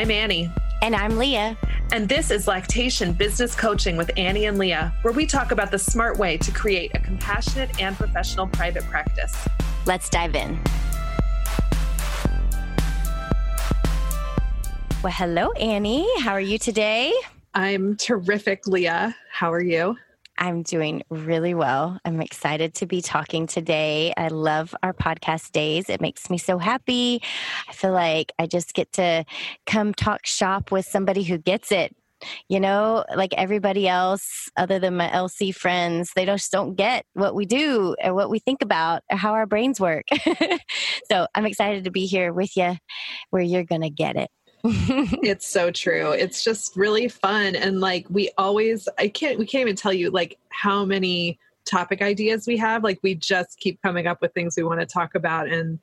I'm Annie. And I'm Leah. And this is Lactation Business Coaching with Annie and Leah, where we talk about the smart way to create a compassionate and professional private practice. Let's dive in. Well, hello, Annie. How are you today? I'm terrific, Leah. How are you? I'm doing really well. I'm excited to be talking today. I love our podcast days. It makes me so happy. I feel like I just get to come talk shop with somebody who gets it. You know, like everybody else, other than my LC friends, they just don't get what we do or what we think about or how our brains work. so I'm excited to be here with you where you're to get it. it's so true. It's just really fun. And like we always, I can't, we can't even tell you like how many topic ideas we have. Like we just keep coming up with things we want to talk about. And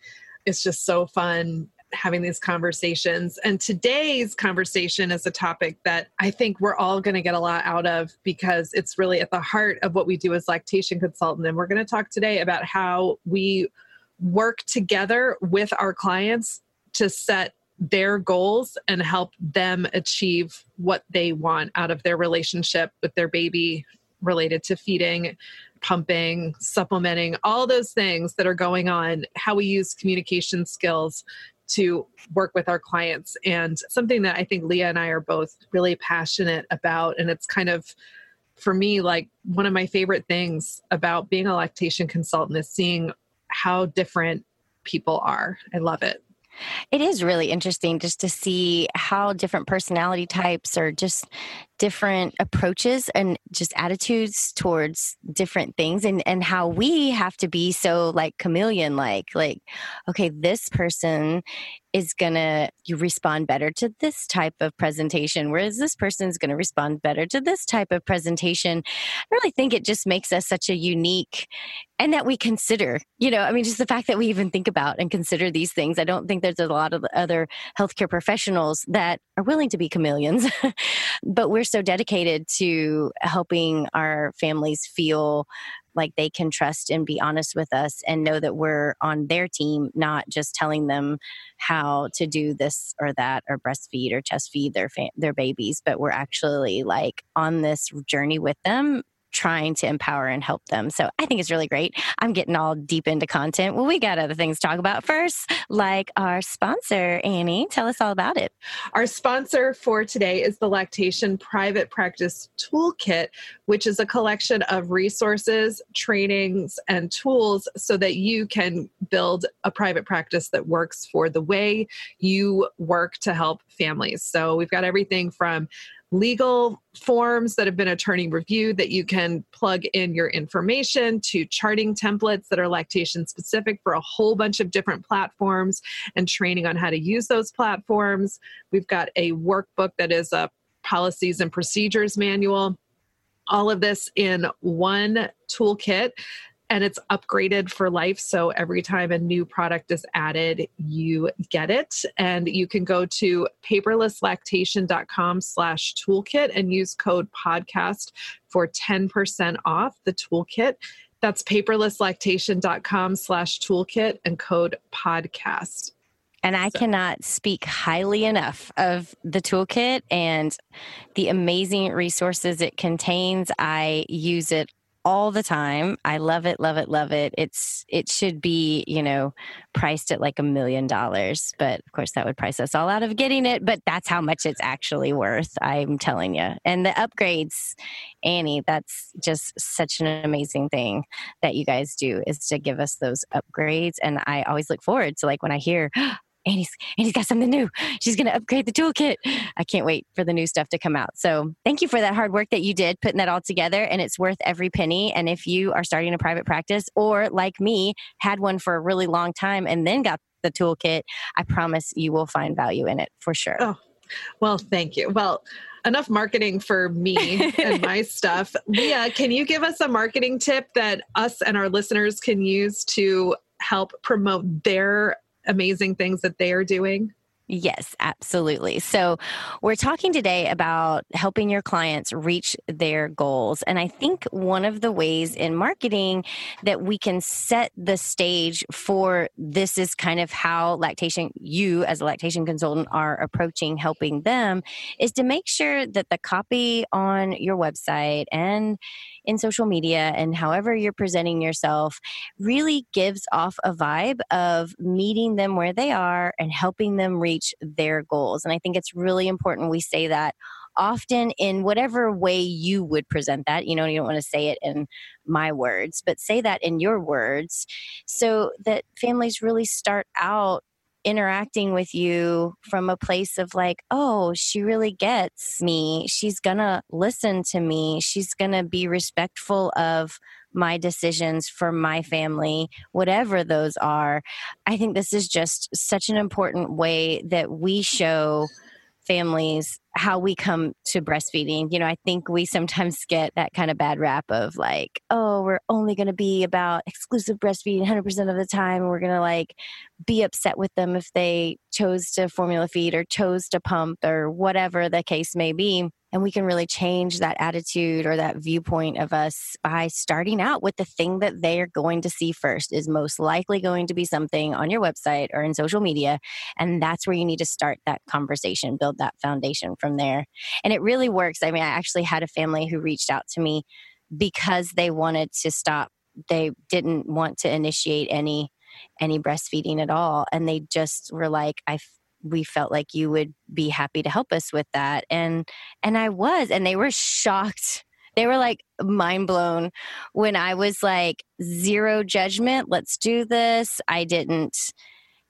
it's just so fun having these conversations. And today's conversation is a topic that I think we're all going to get a lot out of because it's really at the heart of what we do as lactation consultant. And we're going to talk today about how we work together with our clients to set their goals and help them achieve what they want out of their relationship with their baby related to feeding, pumping, supplementing, all those things that are going on, how we use communication skills to work with our clients. And something that I think Leah and I are both really passionate about. And it's kind of, for me, like one of my favorite things about being a lactation consultant is seeing how different people are. I love it. It is really interesting just to see how different personality types or just different approaches and just attitudes towards different things and and how we have to be so like chameleon like like okay this person is gonna you respond better to this type of presentation whereas this person is gonna respond better to this type of presentation. I really think it just makes us such a unique and that we consider you know i mean just the fact that we even think about and consider these things. I don't think there's a lot of other healthcare professionals that are willing to be chameleons but we're so dedicated to helping our families feel like they can trust and be honest with us and know that we're on their team, not just telling them how to do this or that or breastfeed or chest feed their fa- their babies, but we're actually like on this journey with them trying to empower and help them. So I think it's really great. I'm getting all deep into content. Well, we got other things to talk about first, like our sponsor, Annie. Tell us all about it. Our sponsor for today is the Lactation Private Practice Toolkit, which is a collection of resources, trainings, and tools so that you can build a private practice that works for the way you work to help families. So we've got everything from legal forms that have been attorney reviewed that you can plug in your information to charting templates that are lactation specific for a whole bunch of different platforms and training on how to use those platforms. We've got a workbook that is a policies and procedures manual. All of this in one toolkit and it's upgraded for life. So every time a new product is added, you get it. And you can go to paperlesslactation.com slash toolkit and use code podcast for 10% off the toolkit. That's paperlesslactation.com slash toolkit and code podcast. And I so. cannot speak highly enough of the toolkit and the amazing resources it contains. I use it all the time. I love it, love it, love it. It's it should be, you know, priced at like a million dollars, but of course that would price us all out of getting it, but that's how much it's actually worth, I'm telling you. And the upgrades, Annie, that's just such an amazing thing that you guys do is to give us those upgrades and I always look forward to like when I hear Annie's Annie's got something new. She's going to upgrade the toolkit. I can't wait for the new stuff to come out. So thank you for that hard work that you did putting that all together, and it's worth every penny. And if you are starting a private practice, or like me, had one for a really long time and then got the toolkit, I promise you will find value in it for sure. Oh, well, thank you. Well, enough marketing for me and my stuff. Leah, can you give us a marketing tip that us and our listeners can use to help promote their amazing things that they are doing? Yes, absolutely. So, we're talking today about helping your clients reach their goals. And I think one of the ways in marketing that we can set the stage for this is kind of how lactation, you as a lactation consultant are approaching helping them is to make sure that the copy on your website and in social media and however you're presenting yourself really gives off a vibe of meeting them where they are and helping them reach their goals. And I think it's really important we say that often in whatever way you would present that. You know, you don't want to say it in my words, but say that in your words so that families really start out interacting with you from a place of like, oh, she really gets me. She's going to listen to me. She's going to be respectful of my decisions for my family, whatever those are. I think this is just such an important way that we show families how we come to breastfeeding. You know, I think we sometimes get that kind of bad rap of like, oh, we're only going to be about exclusive breastfeeding 100% of the time. We're going to like be upset with them if they chose to formula feed or chose to pump or whatever the case may be. And we can really change that attitude or that viewpoint of us by starting out with the thing that they are going to see first is most likely going to be something on your website or in social media. And that's where you need to start that conversation, build that foundation from there. And it really works. I mean, I actually had a family who reached out to me because they wanted to stop. They didn't want to initiate any any breastfeeding at all and they just were like I we felt like you would be happy to help us with that and and I was and they were shocked they were like mind blown when I was like zero judgment let's do this I didn't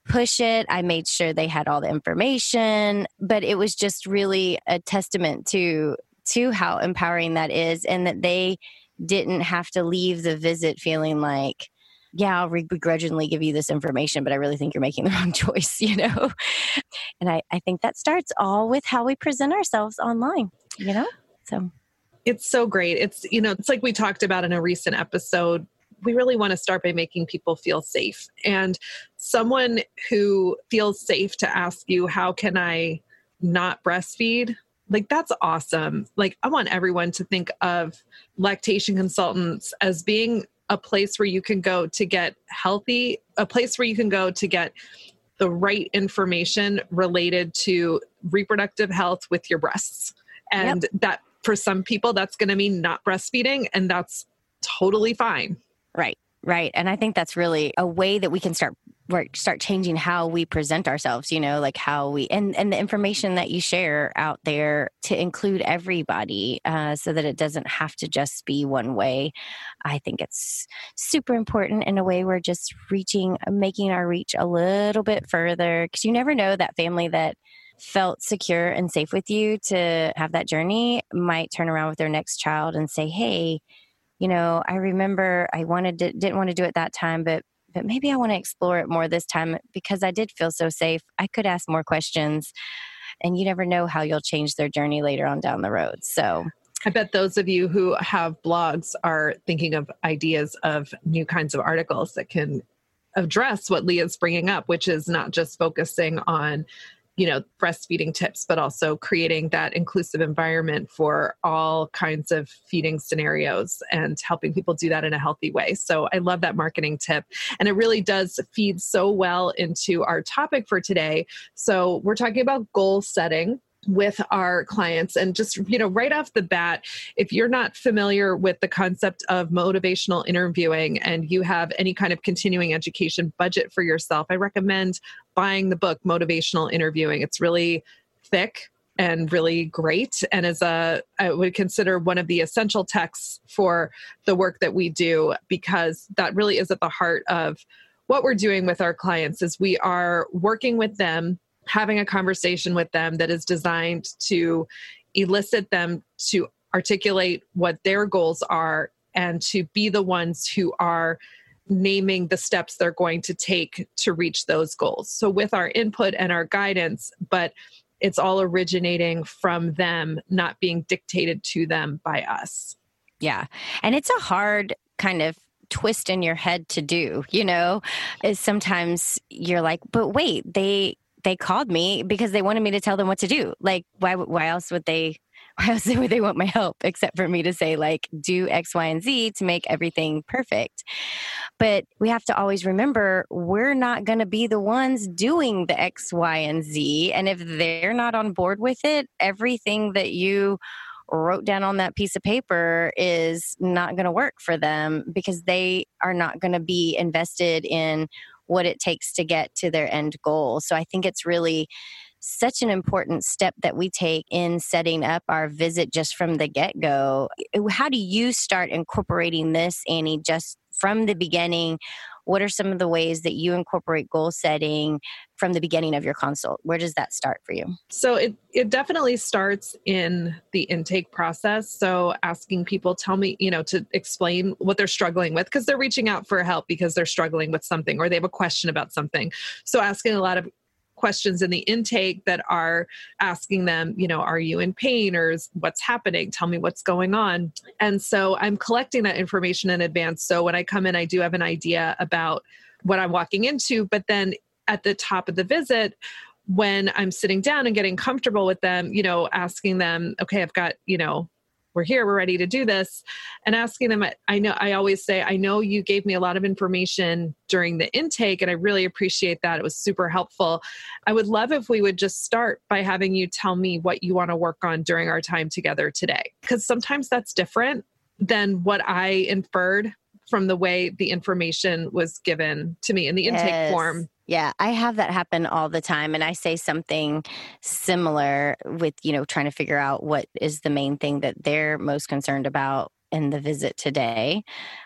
push it I made sure they had all the information but it was just really a testament to to how empowering that is and that they didn't have to leave the visit feeling like yeah, I'll begrudgingly give you this information, but I really think you're making the wrong choice, you know? And I, I think that starts all with how we present ourselves online, you know? So it's so great. It's, you know, it's like we talked about in a recent episode. We really want to start by making people feel safe. And someone who feels safe to ask you, how can I not breastfeed? Like, that's awesome. Like, I want everyone to think of lactation consultants as being a place where you can go to get healthy, a place where you can go to get the right information related to reproductive health with your breasts. And yep. that for some people, that's going to mean not breastfeeding, and that's totally fine. Right. Right. And I think that's really a way that we can start start changing how we present ourselves, you know, like how we and and the information that you share out there to include everybody uh, so that it doesn't have to just be one way. I think it's super important in a way we're just reaching making our reach a little bit further because you never know that family that felt secure and safe with you to have that journey might turn around with their next child and say, "Hey, you know, I remember I wanted to, didn't want to do it that time, but but maybe I want to explore it more this time because I did feel so safe. I could ask more questions, and you never know how you'll change their journey later on down the road. So. I bet those of you who have blogs are thinking of ideas of new kinds of articles that can address what Leah's bringing up, which is not just focusing on you know, breastfeeding tips, but also creating that inclusive environment for all kinds of feeding scenarios and helping people do that in a healthy way. So I love that marketing tip. And it really does feed so well into our topic for today. So we're talking about goal setting with our clients. And just you know right off the bat if you're not familiar with the concept of motivational interviewing and you have any kind of continuing education budget for yourself i recommend buying the book motivational interviewing. It's really thick and really great and is a i would consider one of the essential texts for the work that we do because that really is at the heart of what we're doing with our clients is we are working with them having a conversation with them that is designed to elicit them to articulate what their goals are and to be the ones who are naming the steps they're going to take to reach those goals. So, with our input and our guidance, but it's all originating from them, not being dictated to them by us. Yeah. And it's a hard kind of twist in your head to do, you know? Is sometimes you're like, but wait, they they called me because they wanted me to tell them what to do. Like, why? Why else would they? Why else would they want my help except for me to say like do X, Y, and Z to make everything perfect? But we have to always remember we're not going to be the ones doing the X, Y, and Z. And if they're not on board with it, everything that you wrote down on that piece of paper is not going to work for them because they are not going to be invested in what it takes to get to their end goal. So I think it's really such an important step that we take in setting up our visit just from the get go. How do you start incorporating this, Annie, just from the beginning? What are some of the ways that you incorporate goal setting from the beginning of your consult? Where does that start for you? So it, it definitely starts in the intake process. So asking people, tell me, you know, to explain what they're struggling with because they're reaching out for help because they're struggling with something or they have a question about something. So asking a lot of questions in the intake that are asking them, you know, are you in pain or what's happening? Tell me what's going on. And so I'm collecting that information in advance. So when I come in, I do have an idea about what I'm walking into, but then at the top of the visit, when I'm sitting down and getting comfortable with them, you know, asking them, okay, I've got, you know, we're here we're ready to do this and asking them i know i always say i know you gave me a lot of information during the intake and i really appreciate that it was super helpful. I would love if we would just start by having you tell me what you want to work on during our time together today. Because sometimes that's different than what i inferred from the way the information was given to me in the intake yes. form yeah, I have that happen all the time. And I say something similar with, you know, trying to figure out what is the main thing that they're most concerned about in the visit today.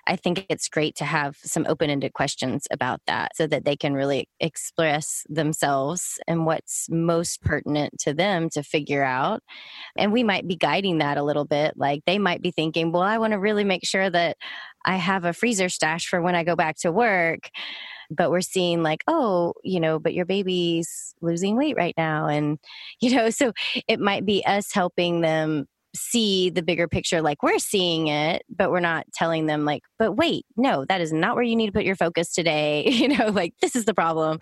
I think it's great to have some open ended questions about that so that they can really express themselves and what's most pertinent to them to figure out. And we might be guiding that a little bit. Like they might be thinking, well, I want to really make sure that I have a freezer stash for when I go back to work but we're seeing like oh you know but your baby's losing weight right now and you know so it might be us helping them see the bigger picture like we're seeing it but we're not telling them like but wait no that is not where you need to put your focus today you know like this is the problem.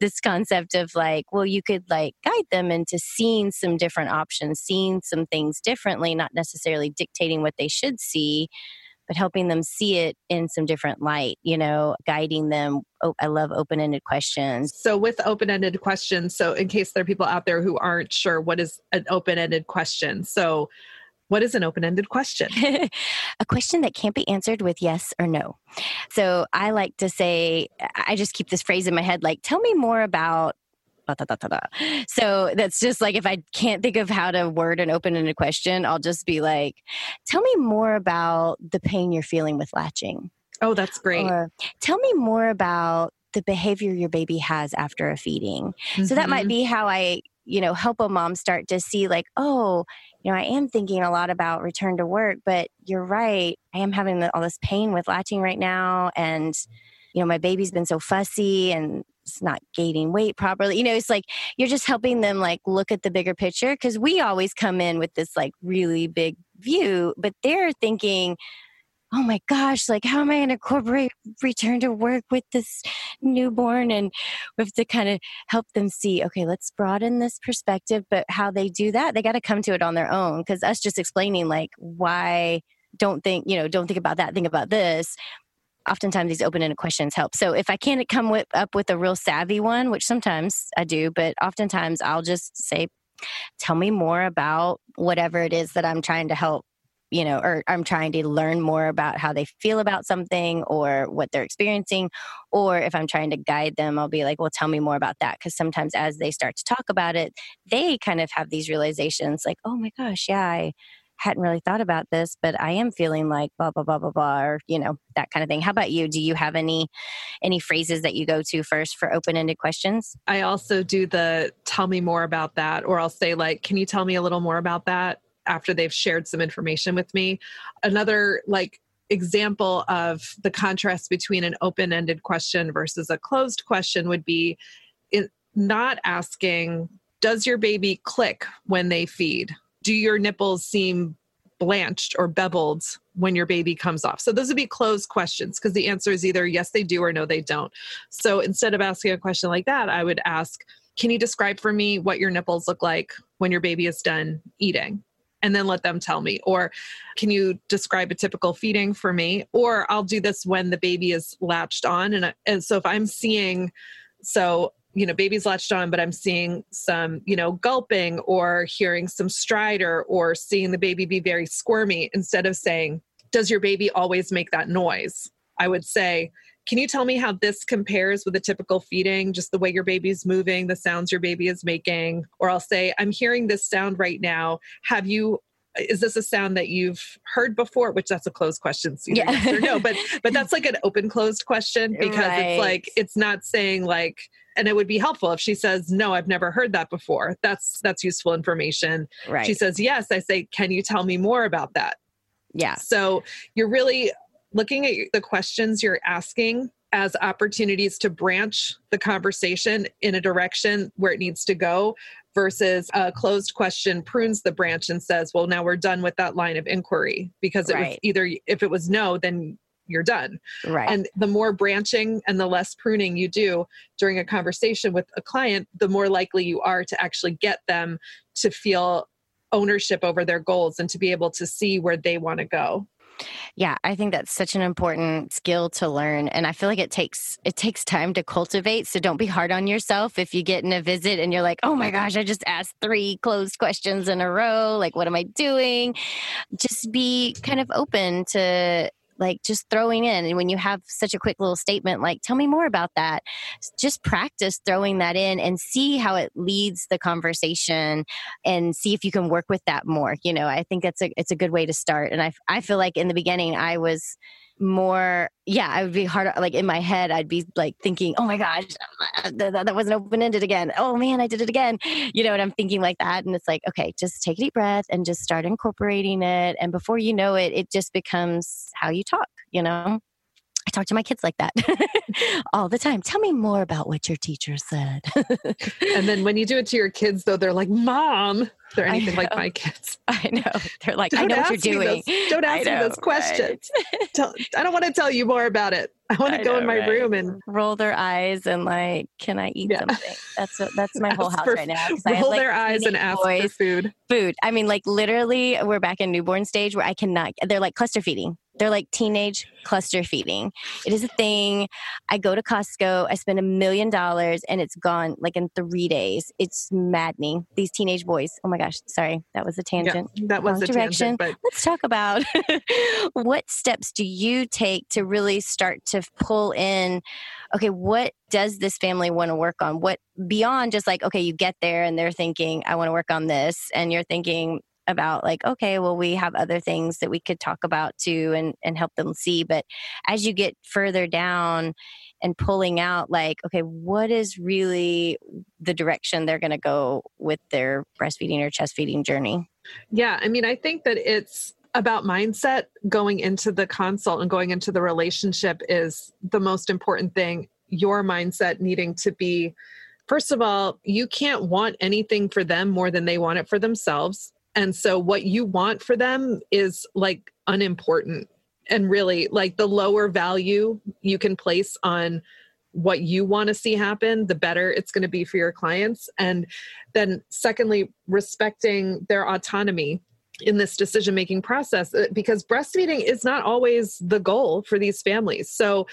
This concept of like well you could like guide them into seeing some different options seeing some things differently not necessarily dictating what they should see but helping them see it in some different light, you know, guiding them. Oh, I love open ended questions. So, with open ended questions, so in case there are people out there who aren't sure what is an open ended question, so what is an open ended question? a question that can't be answered with yes or no. So I like to say, I just keep this phrase in my head like, tell me more about so that's just like if I can't think of how to word an open ended question, I'll just be like, tell me more about the pain you're feeling with latching. Oh, that's great. Or tell me more about the behavior your baby has after a feeding. Mm-hmm. So that might mm-hmm. be how I, you know, help a mom start to see like, oh, you know, I am thinking a lot about return to work, but you're right. I am having all this pain with latching right now. And, you know, my baby's been so fussy and it's not gaining weight properly. You know, it's like you're just helping them like look at the bigger picture because we always come in with this like really big view, but they're thinking, oh my gosh, like how am I going to incorporate return to work with this newborn? And we have to kind of help them see, okay, let's broaden this perspective. But how they do that, they got to come to it on their own. Because us just explaining, like, why don't think, you know, don't think about that, think about this. Oftentimes, these open ended questions help. So, if I can't come with, up with a real savvy one, which sometimes I do, but oftentimes I'll just say, Tell me more about whatever it is that I'm trying to help you know, or I'm trying to learn more about how they feel about something or what they're experiencing. Or if I'm trying to guide them, I'll be like, well, tell me more about that. Because sometimes as they start to talk about it, they kind of have these realizations like, oh my gosh, yeah, I hadn't really thought about this, but I am feeling like blah, blah, blah, blah, blah, or, you know, that kind of thing. How about you? Do you have any, any phrases that you go to first for open-ended questions? I also do the tell me more about that, or I'll say like, can you tell me a little more about that? after they've shared some information with me. Another like example of the contrast between an open-ended question versus a closed question would be not asking does your baby click when they feed? Do your nipples seem blanched or beveled when your baby comes off? So those would be closed questions because the answer is either yes, they do or no, they don't. So instead of asking a question like that, I would ask, can you describe for me what your nipples look like when your baby is done eating? and then let them tell me or can you describe a typical feeding for me or i'll do this when the baby is latched on and, and so if i'm seeing so you know baby's latched on but i'm seeing some you know gulping or hearing some stridor or seeing the baby be very squirmy instead of saying does your baby always make that noise i would say can you tell me how this compares with a typical feeding, just the way your baby's moving, the sounds your baby is making? Or I'll say, I'm hearing this sound right now. Have you is this a sound that you've heard before which that's a closed question so yeah. yes or no but but that's like an open closed question because right. it's like it's not saying like and it would be helpful if she says no i've never heard that before. That's that's useful information. Right. she says yes. I say can you tell me more about that? Yeah. So you're really looking at the questions you're asking as opportunities to branch the conversation in a direction where it needs to go versus a closed question prunes the branch and says well now we're done with that line of inquiry. Because it right. was either if it was no then you're done right and the more branching and the less pruning you do during a conversation with a client the more likely you are to actually get them to feel ownership over their goals and to be able to see where they want to go yeah, I think that's such an important skill to learn and I feel like it takes it takes time to cultivate, so don't be hard on yourself if you get in a visit and you're like, "Oh my gosh, I just asked 3 closed questions in a row. Like what am I doing?" Just be kind of open to like just throwing in and when you have such a quick little statement like tell me more about that just practice throwing that in and see how it leads the conversation and see if you can work with that more you know i think that's a it's a good way to start and i i feel like in the beginning i was more yeah i would be hard like in my head i'd be like thinking oh my gosh uh, that, that wasn't open-ended again oh man i did it again you know and i'm thinking like that and it's like okay just take a deep breath and just start incorporating it and before you know it it just becomes how you talk you know I talk to my kids like that all the time. Tell me more about what your teacher said. and then when you do it to your kids, though, they're like, Mom, they're anything like my kids. I know. They're like, don't I know what you're doing. Those, don't ask know, me those questions. Right? tell, I don't want to tell you more about it. I want to go know, in my right? room and roll their eyes and like, can I eat yeah. something? That's what, that's my whole house for, right now. Roll have, like, their eyes and ask boys, for food. Food. I mean, like literally, we're back in newborn stage where I cannot. They're like cluster feeding. They're like teenage cluster feeding. It is a thing. I go to Costco, I spend a million dollars, and it's gone like in three days. It's maddening. These teenage boys. Oh my gosh, sorry, that was a tangent. Yeah, that was a direction. Tangent, but... Let's talk about what steps do you take to really start to pull in. Okay, what does this family want to work on? What beyond just like okay, you get there and they're thinking, I want to work on this, and you're thinking, about like okay well we have other things that we could talk about too and and help them see. But as you get further down and pulling out like okay what is really the direction they're going to go with their breastfeeding or chest feeding journey? Yeah i mean i think that it's about mindset going into the consult and going into the relationship is the most important thing. Your mindset needing to be first of all you can't want anything for them more than they want it for themselves and so what you want for them is like unimportant and really like the lower value you can place on what you want to see happen, the better it's going to be for your clients. And then, secondly, respecting their autonomy in this decision making process uh, because breastfeeding is not always the goal for these families. So,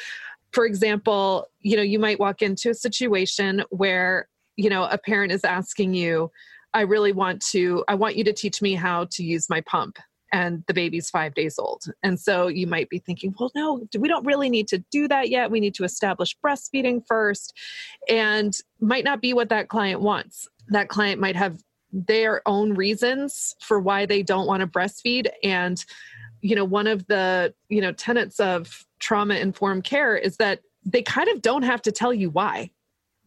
for example, you know, you might walk into a situation where, you know, a parent is asking you, I really want to, I want you to teach me how to use my pump and the baby's five days old. And so you might be thinking, well, no, we don't really need to do that yet. We need to establish breastfeeding first. And might not be what that client wants. That client might have their own reasons for why they don't want to breastfeed. And, you know, one of the, you know, tenets of trauma informed care is that they kind of don't have to tell you why.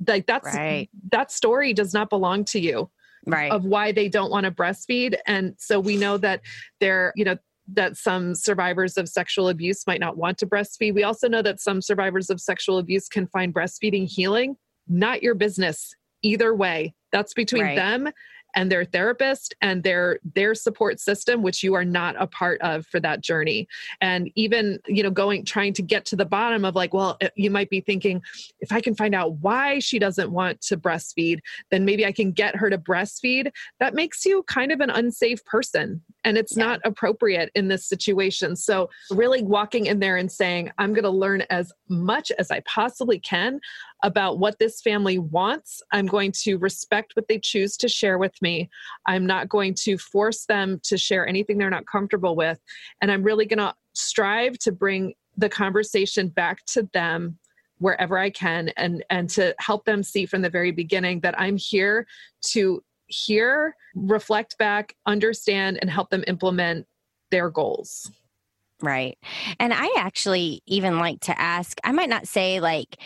Like that's right. that story does not belong to you right. of why they don't want to breastfeed. And so we know that they're, you know, that some survivors of sexual abuse might not want to breastfeed. We also know that some survivors of sexual abuse can find breastfeeding healing. Not your business either way. That's between right. them and their therapist and their their support system which you are not a part of for that journey. And even you know going trying to get to the bottom of like well eh, you might be thinking if i can find out why she doesn't want to breastfeed then maybe i can get her to breastfeed. That makes you kind of an unsafe person and it's yeah. not appropriate in this situation. So really walking in there and saying i'm going to learn as much as i possibly can about what this family wants. I'm going to respect what they choose to share with me. I'm not going to force them to share anything they're not comfortable with. And I'm really going to strive to bring the conversation back to them wherever I can and and to help them see from the very beginning that I'm here to hear, reflect back, understand and help them implement their goals. Right. And I actually even like to ask, I might not say like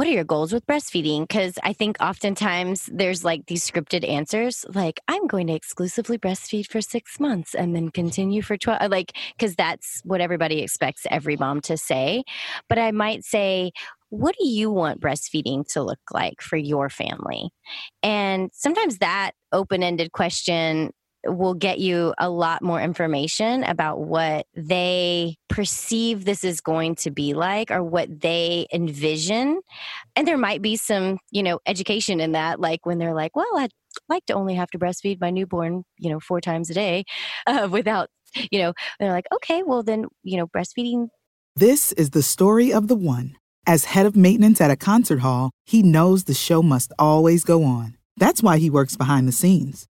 what are your goals with breastfeeding? Because I think oftentimes there's like these scripted answers, like, I'm going to exclusively breastfeed for six months and then continue for 12, uh, like, because that's what everybody expects every mom to say. But I might say, what do you want breastfeeding to look like for your family? And sometimes that open ended question will get you a lot more information about what they perceive this is going to be like or what they envision. And there might be some you know education in that like when they're like well i'd like to only have to breastfeed my newborn you know four times a day uh, without you know they're like okay well then you know breastfeeding this is the story of the one. As head of maintenance at a concert hall he knows the show must always go on. That's why he works behind the scenes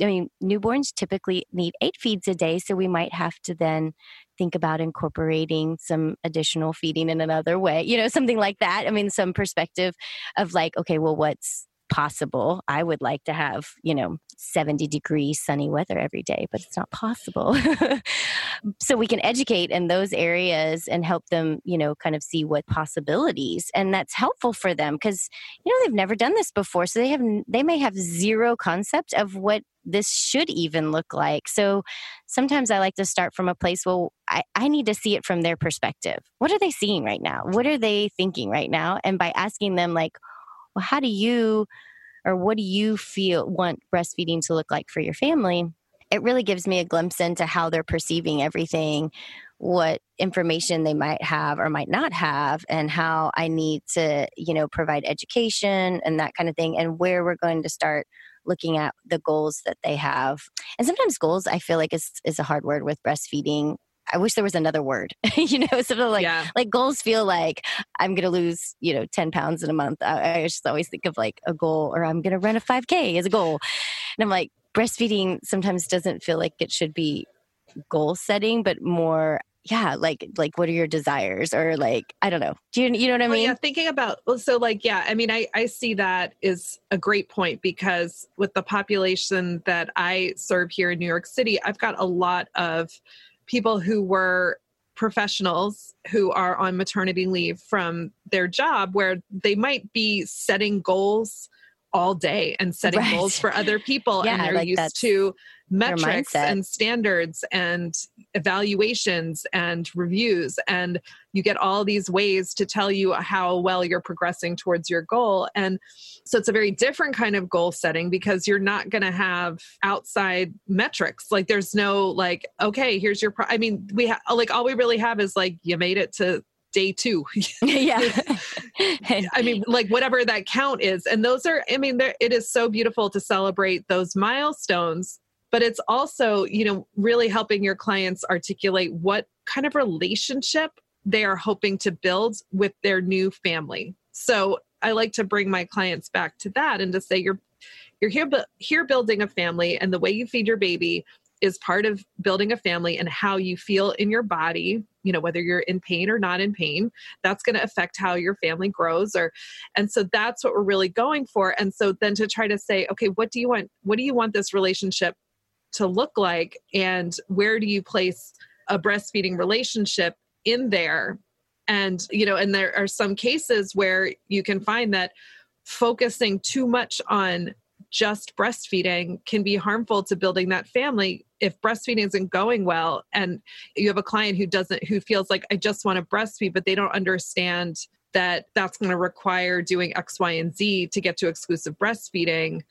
I mean, newborns typically need eight feeds a day, so we might have to then think about incorporating some additional feeding in another way, you know, something like that. I mean, some perspective of like, okay, well, what's possible. I would like to have, you know, 70 degree sunny weather every day, but it's not possible. so we can educate in those areas and help them, you know, kind of see what possibilities and that's helpful for them because you know they've never done this before. So they have they may have zero concept of what this should even look like. So sometimes I like to start from a place, well, I, I need to see it from their perspective. What are they seeing right now? What are they thinking right now? And by asking them, like, well, how do you or what do you feel want breastfeeding to look like for your family? It really gives me a glimpse into how they're perceiving everything, what information they might have or might not have, and how I need to, you know, provide education and that kind of thing, and where we're going to start looking at the goals that they have. And sometimes goals I feel like is is a hard word with breastfeeding. I wish there was another word, you know, sort of like yeah. like goals feel like I'm going to lose, you know, 10 pounds in a month. I, I just always think of like a goal or I'm going to run a 5K as a goal. And I'm like, breastfeeding sometimes doesn't feel like it should be goal setting, but more yeah like like what are your desires or like i don't know do you, you know what i mean well, yeah thinking about so like yeah i mean i i see that is a great point because with the population that i serve here in new york city i've got a lot of people who were professionals who are on maternity leave from their job where they might be setting goals all day and setting Right. goals for other people Yeah, and they're like used to metrics and standards and evaluations and reviews and you get all these ways to tell you how well you're progressing towards your goal and so it's a very different kind of goal setting because you're not going to have outside metrics like there's no like okay here's your pro- i mean we ha- like all we really have is like you made it to day 2 yeah. I mean, like whatever that count is. And those are, I mean, it is so beautiful to celebrate those milestones, but it's also, you know, really helping your clients articulate what kind of relationship they are hoping to build with their new family. So I like to bring my clients back to that and to say, you're, you're here, here building a family and the way you feed your baby is part of building a family and how you feel in your body, you know, whether you're in pain or not in pain that's going to affect how your family grows or and so that's what we're really going for. And so then to try to say okay what do you want what do you want this relationship to look like? And where do you place a breastfeeding relationship in there? And you know and there are some cases where you can find that focusing too much on just breastfeeding can be harmful to building that family if breastfeeding isn't going well. And you have a client who doesn't who feels like i just want to breastfeed but they don't understand that that's going to require doing x y and z to get to exclusive breastfeeding.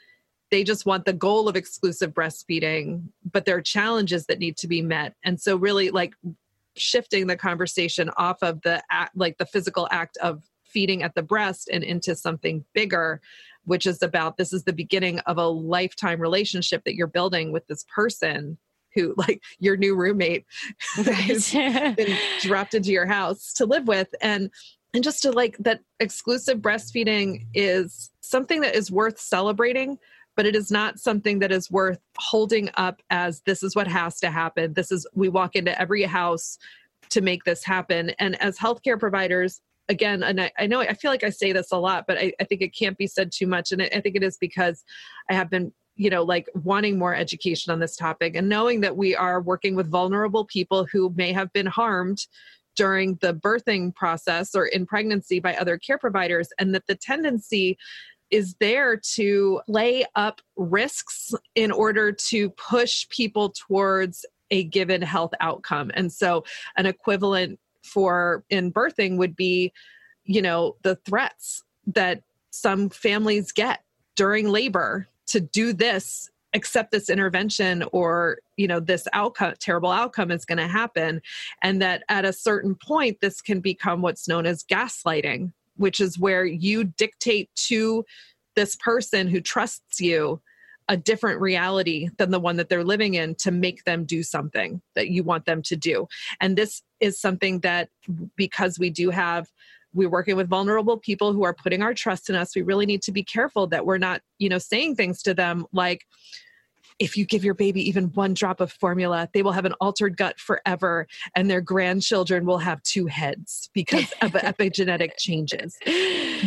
They just want the goal of exclusive breastfeeding but there are challenges that need to be met. And so really like shifting the conversation off of the act, like the physical act of feeding at the breast and into something bigger which is about this is the beginning of a lifetime relationship that you're building with this person who like your new roommate who's been dropped into your house to live with. And and just to like that exclusive breastfeeding is something that is worth celebrating but it is not something that is worth holding up as this is what has to happen. This is we walk into every house to make this happen. And as healthcare providers again and I, I know i feel like i say this a lot but I, I think it can't be said too much and I, I think it is because i have been you know like wanting more education on this topic and knowing that we are working with vulnerable people who may have been harmed during the birthing process or in pregnancy by other care providers and that the tendency is there to lay up risks in order to push people towards a given health outcome. And so an equivalent for in birthing would be you know the threats that some families get during labor to do this accept this intervention or you know this outcome terrible outcome is going to happen. And that at a certain point this can become what's known as gaslighting which is where you dictate to this person who trusts you a different reality than the one that they're living in to make them do something that you want them to do and this is something that because we do have we're working with vulnerable people who are putting our trust in us we really need to be careful that we're not you know saying things to them like if you give your baby even one drop of formula they will have an altered gut forever and their grandchildren will have two heads because of epigenetic changes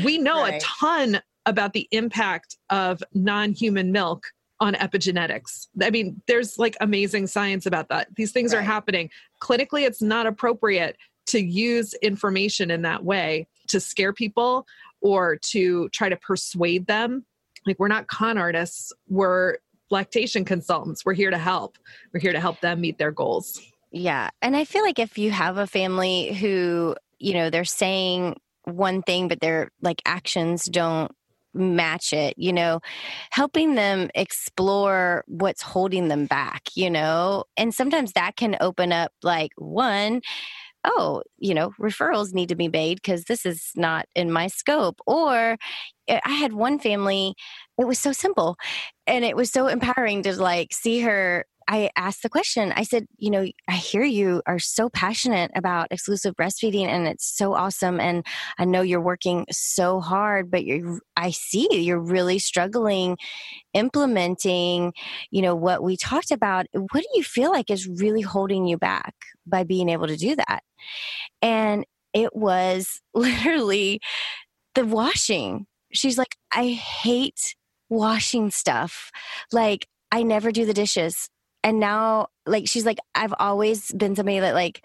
we know Right. a ton about the impact of non-human milk on epigenetics. I mean, there's like amazing science about that. These things are happening. Clinically, it's not appropriate to use information in that way to scare people or to try to persuade them. Like, we're not con artists, we're lactation consultants. We're here to help. We're here to help them meet their goals. Yeah. And I feel like if you have a family who, you know, they're saying one thing, but their like actions don't match it, you know, helping them explore what's holding them back, you know, and sometimes that can open up like one, oh, you know, referrals need to be made because this is not in my scope. Or eh, I had one family, it was so simple and it was so empowering to like see her I asked the question. I said, you know, I hear you are so passionate about exclusive breastfeeding and it's so awesome and I know you're working so hard, but you I see you're really struggling implementing, you know, what we talked about. What do you feel like is really holding you back by being able to do that? And it was literally the washing. She's like, I hate washing stuff. Like I never do the dishes and now like she's like i've always been somebody that like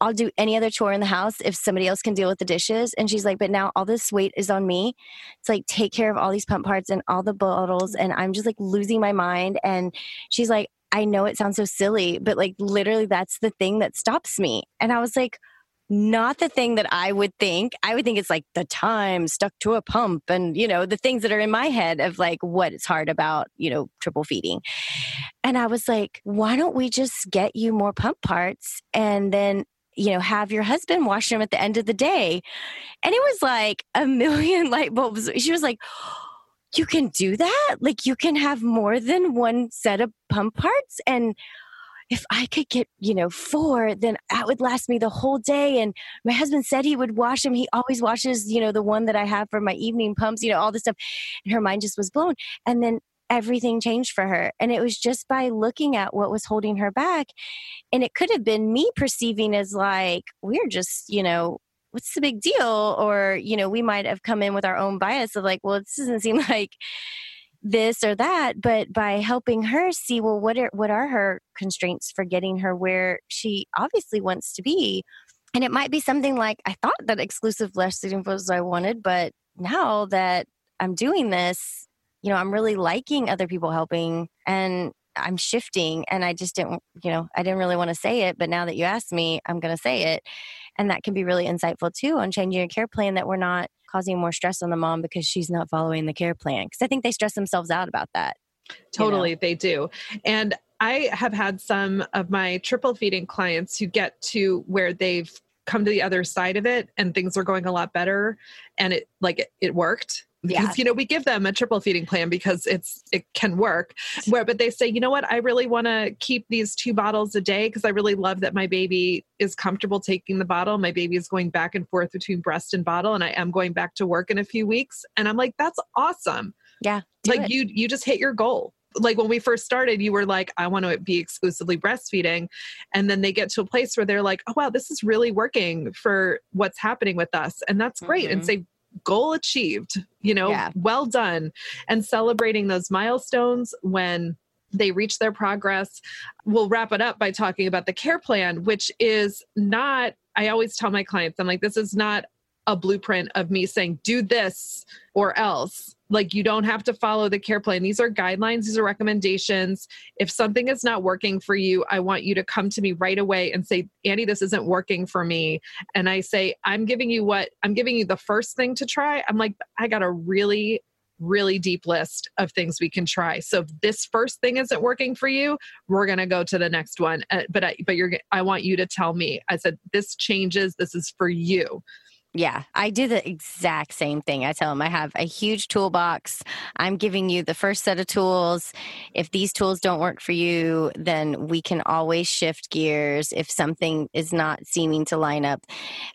I'll do any other chore in the house if somebody else can deal with the dishes. And she's like, but now all this weight is on me. It's like, take care of all these pump parts and all the bottles. And I'm just like losing my mind. And she's like, I know it sounds so silly, but like literally that's the thing that stops me. And I was like, not the thing that I would think. I would think it's like the time stuck to a pump and, you know, the things that are in my head of like what is hard about, you know, triple feeding. And I was like, why don't we just get you more pump parts and then, you know, have your husband wash them at the end of the day? And it was like a million light bulbs. She was like, you can do that? Like you can have more than one set of pump parts? And if I could get, you know, four, then that would last me the whole day. And my husband said he would wash them. He always washes, you know, the one that I have for my evening pumps, you know, all this stuff. And her mind just was blown. And then everything changed for her. And it was just by looking at what was holding her back. And it could have been me perceiving as like, we're just, you know, what's the big deal? Or, you know, we might have come in with our own bias of like, well, this doesn't seem like this or that but by helping her see well what are what are her constraints for getting her where she obviously wants to be? And it might be something like i thought that exclusive breastfeeding was i wanted but now that i'm doing this you know i'm really liking other people helping and i'm shifting and i just didn't you know i didn't really want to say it but now that you asked me i'm going to say it and that can be really insightful too on changing your care plan that we're not causing more stress on the mom because she's not following the care plan. Because I think they stress themselves out about that. Totally, you know? they do. And I have had some of my triple feeding clients who get to where they've come to the other side of it and things are going a lot better and it like it, it worked because yeah. you know we give them a triple feeding plan because it's it can work. Where but they say you know what? I really want to keep these two bottles a day because i really love that my baby is comfortable taking the bottle. My baby is going back and forth between breast and bottle and i am going back to work in a few weeks. And i'm like that's awesome. Yeah like it. you you just hit your goal. Like when we first started you were like i want to be exclusively breastfeeding. And then they get to a place where they're like oh wow this is really working for what's happening with us. And that's great. Mm-hmm. and say goal achieved, you know, yeah. well done. And celebrating those milestones when they reach their progress. We'll wrap it up by talking about the care plan, which is not, I always tell my clients, I'm like, this is not a blueprint of me saying, do this or else. Like you don't have to follow the care plan. These are guidelines these are recommendations. If something is not working for you i want you to come to me right away and say annie this isn't working for me. And i say i'm giving you what i'm giving you the first thing to try. I'm like i got a really really deep list of things we can try. So if this first thing isn't working for you we're going to go to the next one. Uh, but I, but you're i want you to tell me. I said this changes. This is for you yeah, I do the exact same thing. I tell them I have a huge toolbox. I'm giving you the first set of tools. If these tools don't work for you, then we can always shift gears. If something is not seeming to line up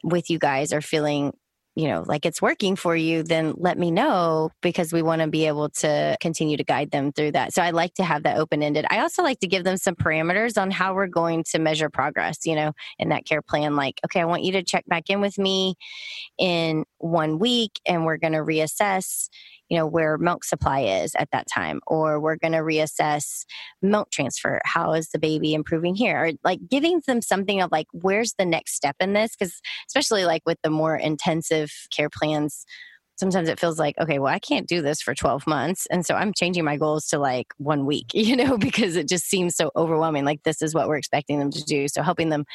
with you guys or feeling you know like it's working for you then let me know because we want to be able to continue to guide them through that. So i like to have that open ended i also like to give them some parameters on how we're going to measure progress you know in that care plan like okay i want you to check back in with me in one week and we're going to reassess you know where milk supply is at that time or we're going to reassess milk transfer. How is the baby improving here? Or like giving them something of like where's the next step in this? Because especially like with the more intensive care plans sometimes it feels like okay well i can't do this for 12 months and so i'm changing my goals to like one week you know because it just seems so overwhelming like this is what we're expecting them to do so helping them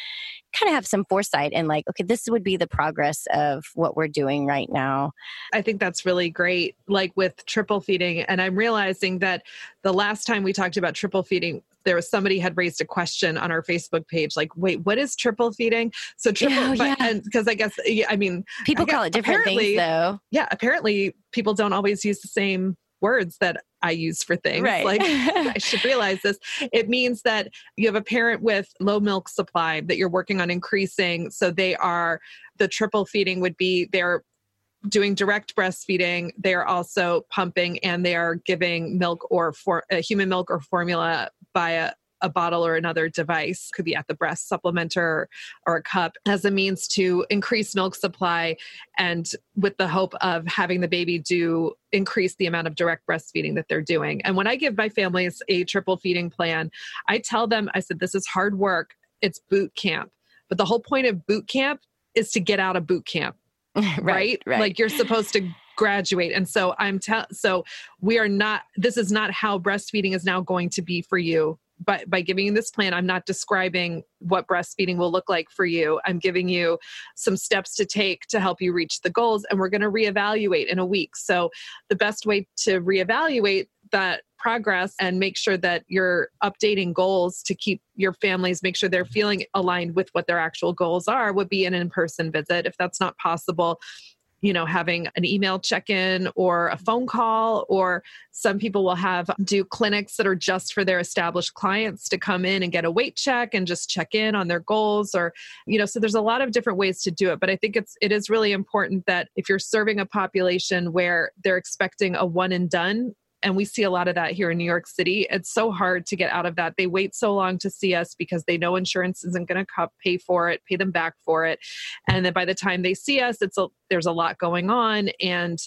kind of have some foresight and like okay this would be the progress of what we're doing right now. I think that's really great like with triple feeding and i'm realizing that the last time we talked about triple feeding there was somebody had raised a question on our Facebook page, like, wait, what is triple feeding? So triple, because yeah. Oh, I guess, I mean, people I call it different things though. Yeah. Apparently people don't always use the same words that I use for things. Right. Like I should realize this. It means that you have a parent with low milk supply that you're working on increasing. So they are the triple feeding would be they're doing direct breastfeeding. They are also pumping and they are giving milk or for uh, human milk or formula via a bottle or another device. Could be at the breast supplementer or a cup as a means to increase milk supply and with the hope of having the baby do increase the amount of direct breastfeeding that they're doing. And when i give my families a triple feeding plan i tell them i said this is hard work. It's boot camp. But the whole point of boot camp is to get out of boot camp right, right, right. like you're supposed to graduate and so i'm tell so we are not this is not how breastfeeding is now going to be for you But by giving you this plan, I'm not describing what breastfeeding will look like for you. I'm giving you some steps to take to help you reach the goals, and we're going to reevaluate in a week. So, the best way to reevaluate that progress and make sure that you're updating goals to keep your families make sure they're mm-hmm. feeling aligned with what their actual goals are would be an in-person visit. If that's not possible you know having an email check-in or a phone mm-hmm. call or some people will have um, do clinics that are just for their established clients to come in and get a weight check and just check in on their goals or you know so there's a lot of different ways to do it but i think it's it is really important that if you're serving a population where they're expecting a one and done and we see a lot of that here in New York City. It's so hard to get out of that. They wait so long to see us because they know insurance isn't going to pay for it, pay them back for it, and then by the time they see us, it's a, there's a lot going on, and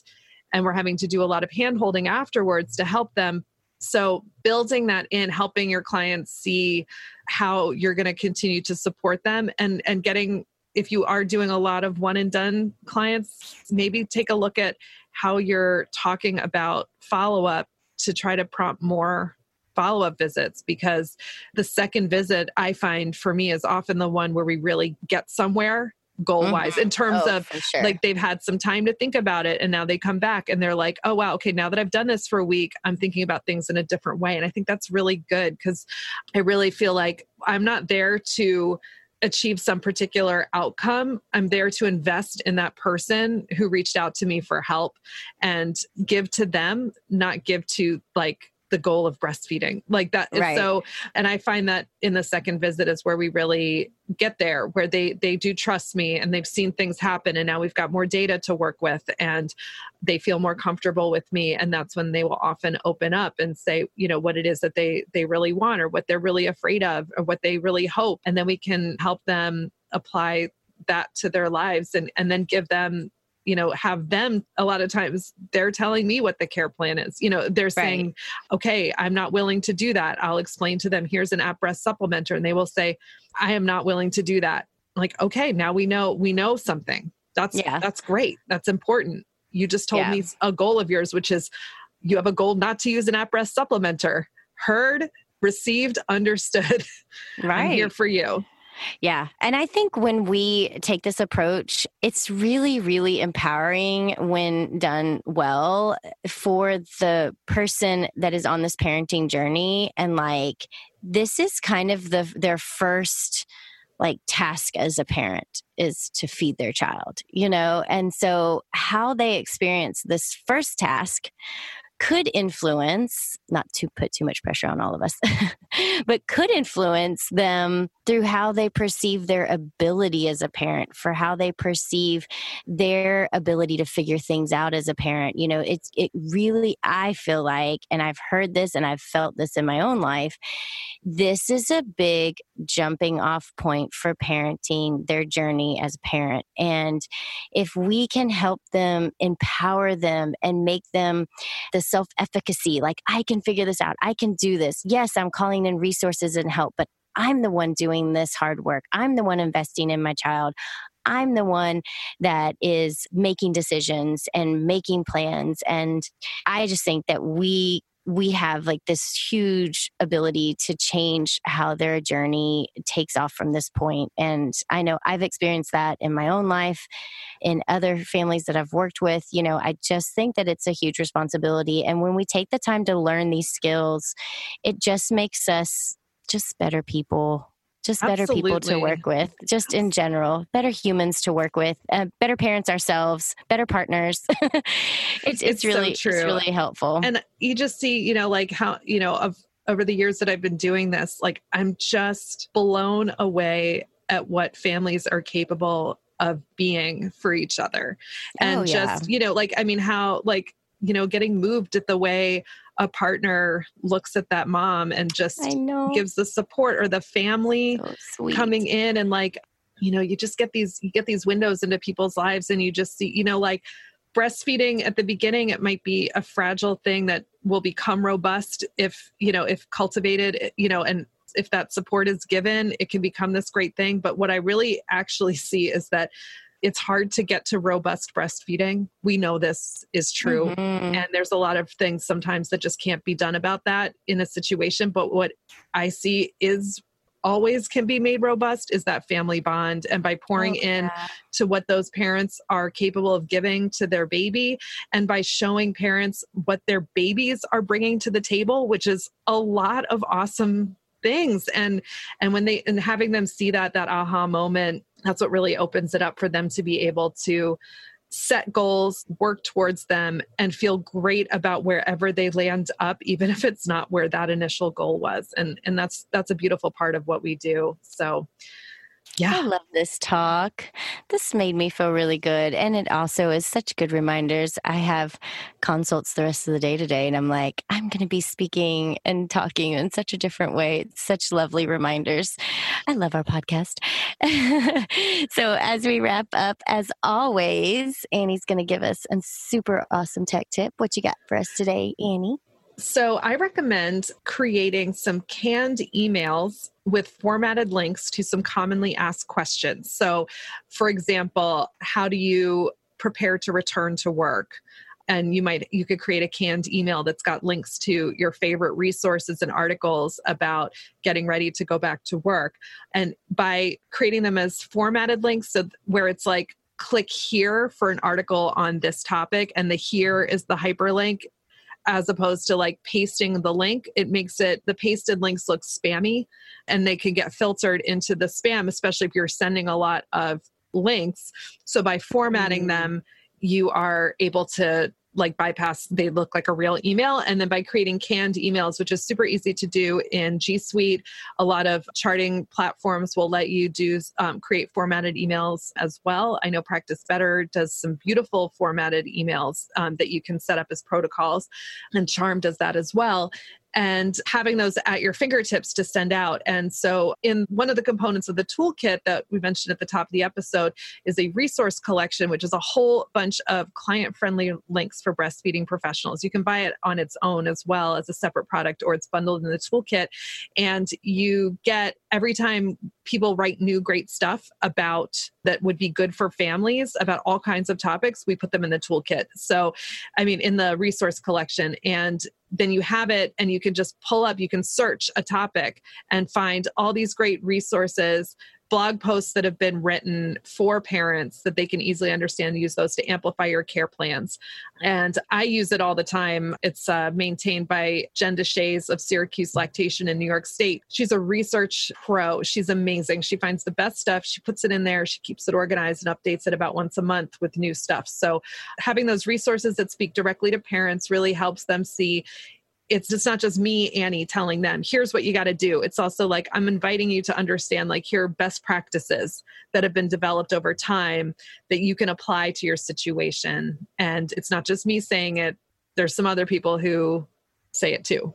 and we're having to do a lot of handholding afterwards to help them. So building that in, helping your clients see how you're going to continue to support them, and and getting if you are doing a lot of one and done clients, maybe take a look at how you're talking about follow up to try to prompt more follow up visits because the second visit I find for me is often the one where we really get somewhere goal wise mm-hmm. in terms oh, of sure. like they've had some time to think about it and now they come back and they're like oh wow okay now that I've done this for a week I'm thinking about things in a different way and I think that's really good cuz I really feel like I'm not there to achieve some particular outcome, I'm there to invest in that person who reached out to me for help and give to them, not give to like the goal of breastfeeding. Like that right. so and i find that in the second visit is where we really get there where they they do trust me and they've seen things happen and now we've got more data to work with and they feel more comfortable with me. And that's when they will often open up and say you know what it is that they they really want or what they're really afraid of or what they really hope. And then we can help them apply that to their lives and and then give them you know have them a lot of times they're telling me what the care plan is. You know they're saying Right. okay i'm not willing to do that. I'll explain to them here's an at breast supplementer and they will say i am not willing to do that. Like okay now we know we know something. That's Yeah. that's great. That's important. You just told Yeah. me a goal of yours which is you have a goal not to use an at breast supplementer. Heard received understood. I'm here for you Yeah. And I think when we take this approach, it's really, really empowering when done well for the person that is on this parenting journey. And like, this is kind of the their first like task as a parent is to feed their child, you know? And so how they experience this first task could influence, not to put too much pressure on all of us, but could influence them through how they perceive their ability as a parent, for how they perceive their ability to figure things out as a parent. You know, it's, it really, I feel like, and I've heard this and I've felt this in my own life, this is a big jumping off point for parenting their journey as a parent. And if we can help them, empower them, and make them the self efficacy like, I can figure this out, I can do this. Yes, I'm calling in resources and help, but I'm the one doing this hard work. I'm the one investing in my child. I'm the one that is making decisions and making plans. And I just think that we we have like this huge ability to change how their journey takes off from this point and i know i've experienced that in my own life in other families that i've worked with you know i just think that it's a huge responsibility and when we take the time to learn these skills it just makes us just better people just better people to work with just in general better humans to work with uh, better parents ourselves better partners. It's, it's, It's so really it's true. really helpful. And you just see you know like how you know of over the years that i've been doing this like i'm just blown away at what families are capable of being for each other. And Oh, yeah. just you know like i mean how like you know getting moved at the way a partner looks at that mom and just gives the support or the family so coming in and like you know you just get these you get these windows into people's lives and you just see you know like breastfeeding at the beginning it might be a fragile thing that will become robust if you know if cultivated you know and if that support is given, it can become this great thing. But what I really actually see is that it's hard to get to robust breastfeeding. We know this is true. Mhm. And there's a lot of things sometimes that just can't be done about that in a situation. But what I see is always can be made robust is that family bond. And by pouring Oh, in to what those parents are capable of giving to their baby and by showing parents what their babies are bringing to the table which is a lot of awesome things and and when they and having them see that that aha moment that's what really opens it up for them to be able to set goals work towards them and feel great about wherever they land up even if it's not where that initial goal was. And and that's that's a beautiful part of what we do. So yeah I love this talk. This made me feel really good. And it also is such good reminders. I have consults the rest of the day today, and I'm like, I'm going to be speaking and talking in such a different way. It's such lovely reminders. I love our podcast. so, as we wrap up, as always, Annie's going to give us a super awesome tech tip. What you got for us today, Annie? So I recommend creating some canned emails with formatted links to some commonly asked questions. So, for example, how do you prepare to return to work? And you might you could create a canned email that's got links to your favorite resources and articles about getting ready to go back to work. And by creating them as formatted links, so where it's like click here for an article on this topic, and the here is the hyperlink as opposed to like pasting the link it makes it the pasted links look spammy and they can get filtered into the spam especially if you're sending a lot of links so by formatting Mm. them you are able to like bypass they look like a real email. And then by creating canned emails which is super easy to do in g suite a lot of charting platforms will let you do um, create formatted emails as well. I know practice better does some beautiful formatted emails um, that you can set up as protocols and charm does that as well and having those at your fingertips to send out. And so, in one of the components of the toolkit that we mentioned at the top of the episode is a resource collection, which is a whole bunch of client friendly links for breastfeeding professionals. You can buy it on its own as well as a separate product, or it's bundled in the toolkit. And you get every time people write new great stuff about that would be good for families about all kinds of topics, we put them in the toolkit. So, I mean, in the resource collection. And then you have it and you can just pull up, you can search a topic and find all these great resources, blog posts that have been written for parents that they can easily understand, use those to amplify your care plans. And I use it all the time. It's uh, maintained by Jen Deshays of Syracuse Lactation in New York State. She's a research pro. She's amazing. She finds the best stuff, she puts it in there, she keeps it organized and updates it about once a month with new stuff. So having those resources that speak directly to parents really helps them see it's just not just me annie telling them here's what you got to do. It's also like i'm inviting you to understand like here are best practices that have been developed over time that you can apply to your situation. And it's not just me saying it there's some other people who say it too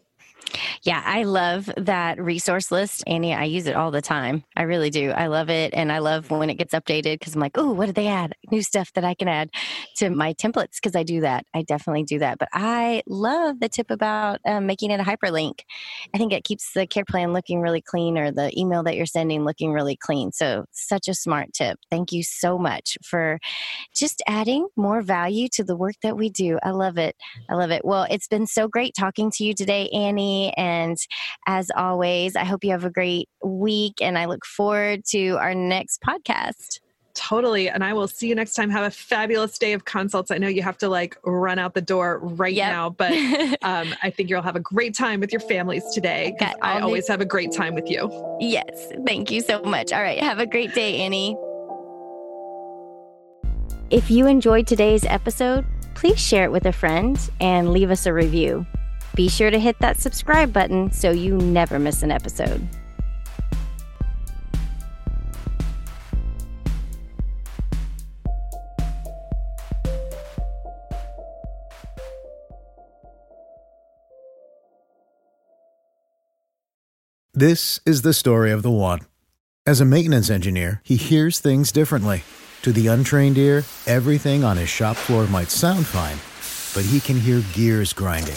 Yeah, I love that resource list, Annie. I use it all the time. I really do. I love it. And I love when it gets updated because I'm like, oh, what did they add? New stuff that I can add to my templates because I do that. I definitely do that. But I love the tip about um, making it a hyperlink. I think it keeps the care plan looking really clean or the email that you're sending looking really clean. So, such a smart tip. Thank you so much for just adding more value to the work that we do. I love it. I love it. Well, it's been so great talking to you today, Annie. And as always, I hope you have a great week and I look forward to our next podcast. totally and i will see you next time have a fabulous day of consults i know you have to like run out the door right Yep. now but um, i think you'll have a great time with your families today. Got all i new- always have a great time with you yes, thank you so much. All right, have a great day, Annie. If you enjoyed today's episode, please share it with a friend and leave us a review. Be sure to hit that subscribe button so you never miss an episode. This is the story of the one. As a maintenance engineer, he hears things differently. To the untrained ear, everything on his shop floor might sound fine, but he can hear gears grinding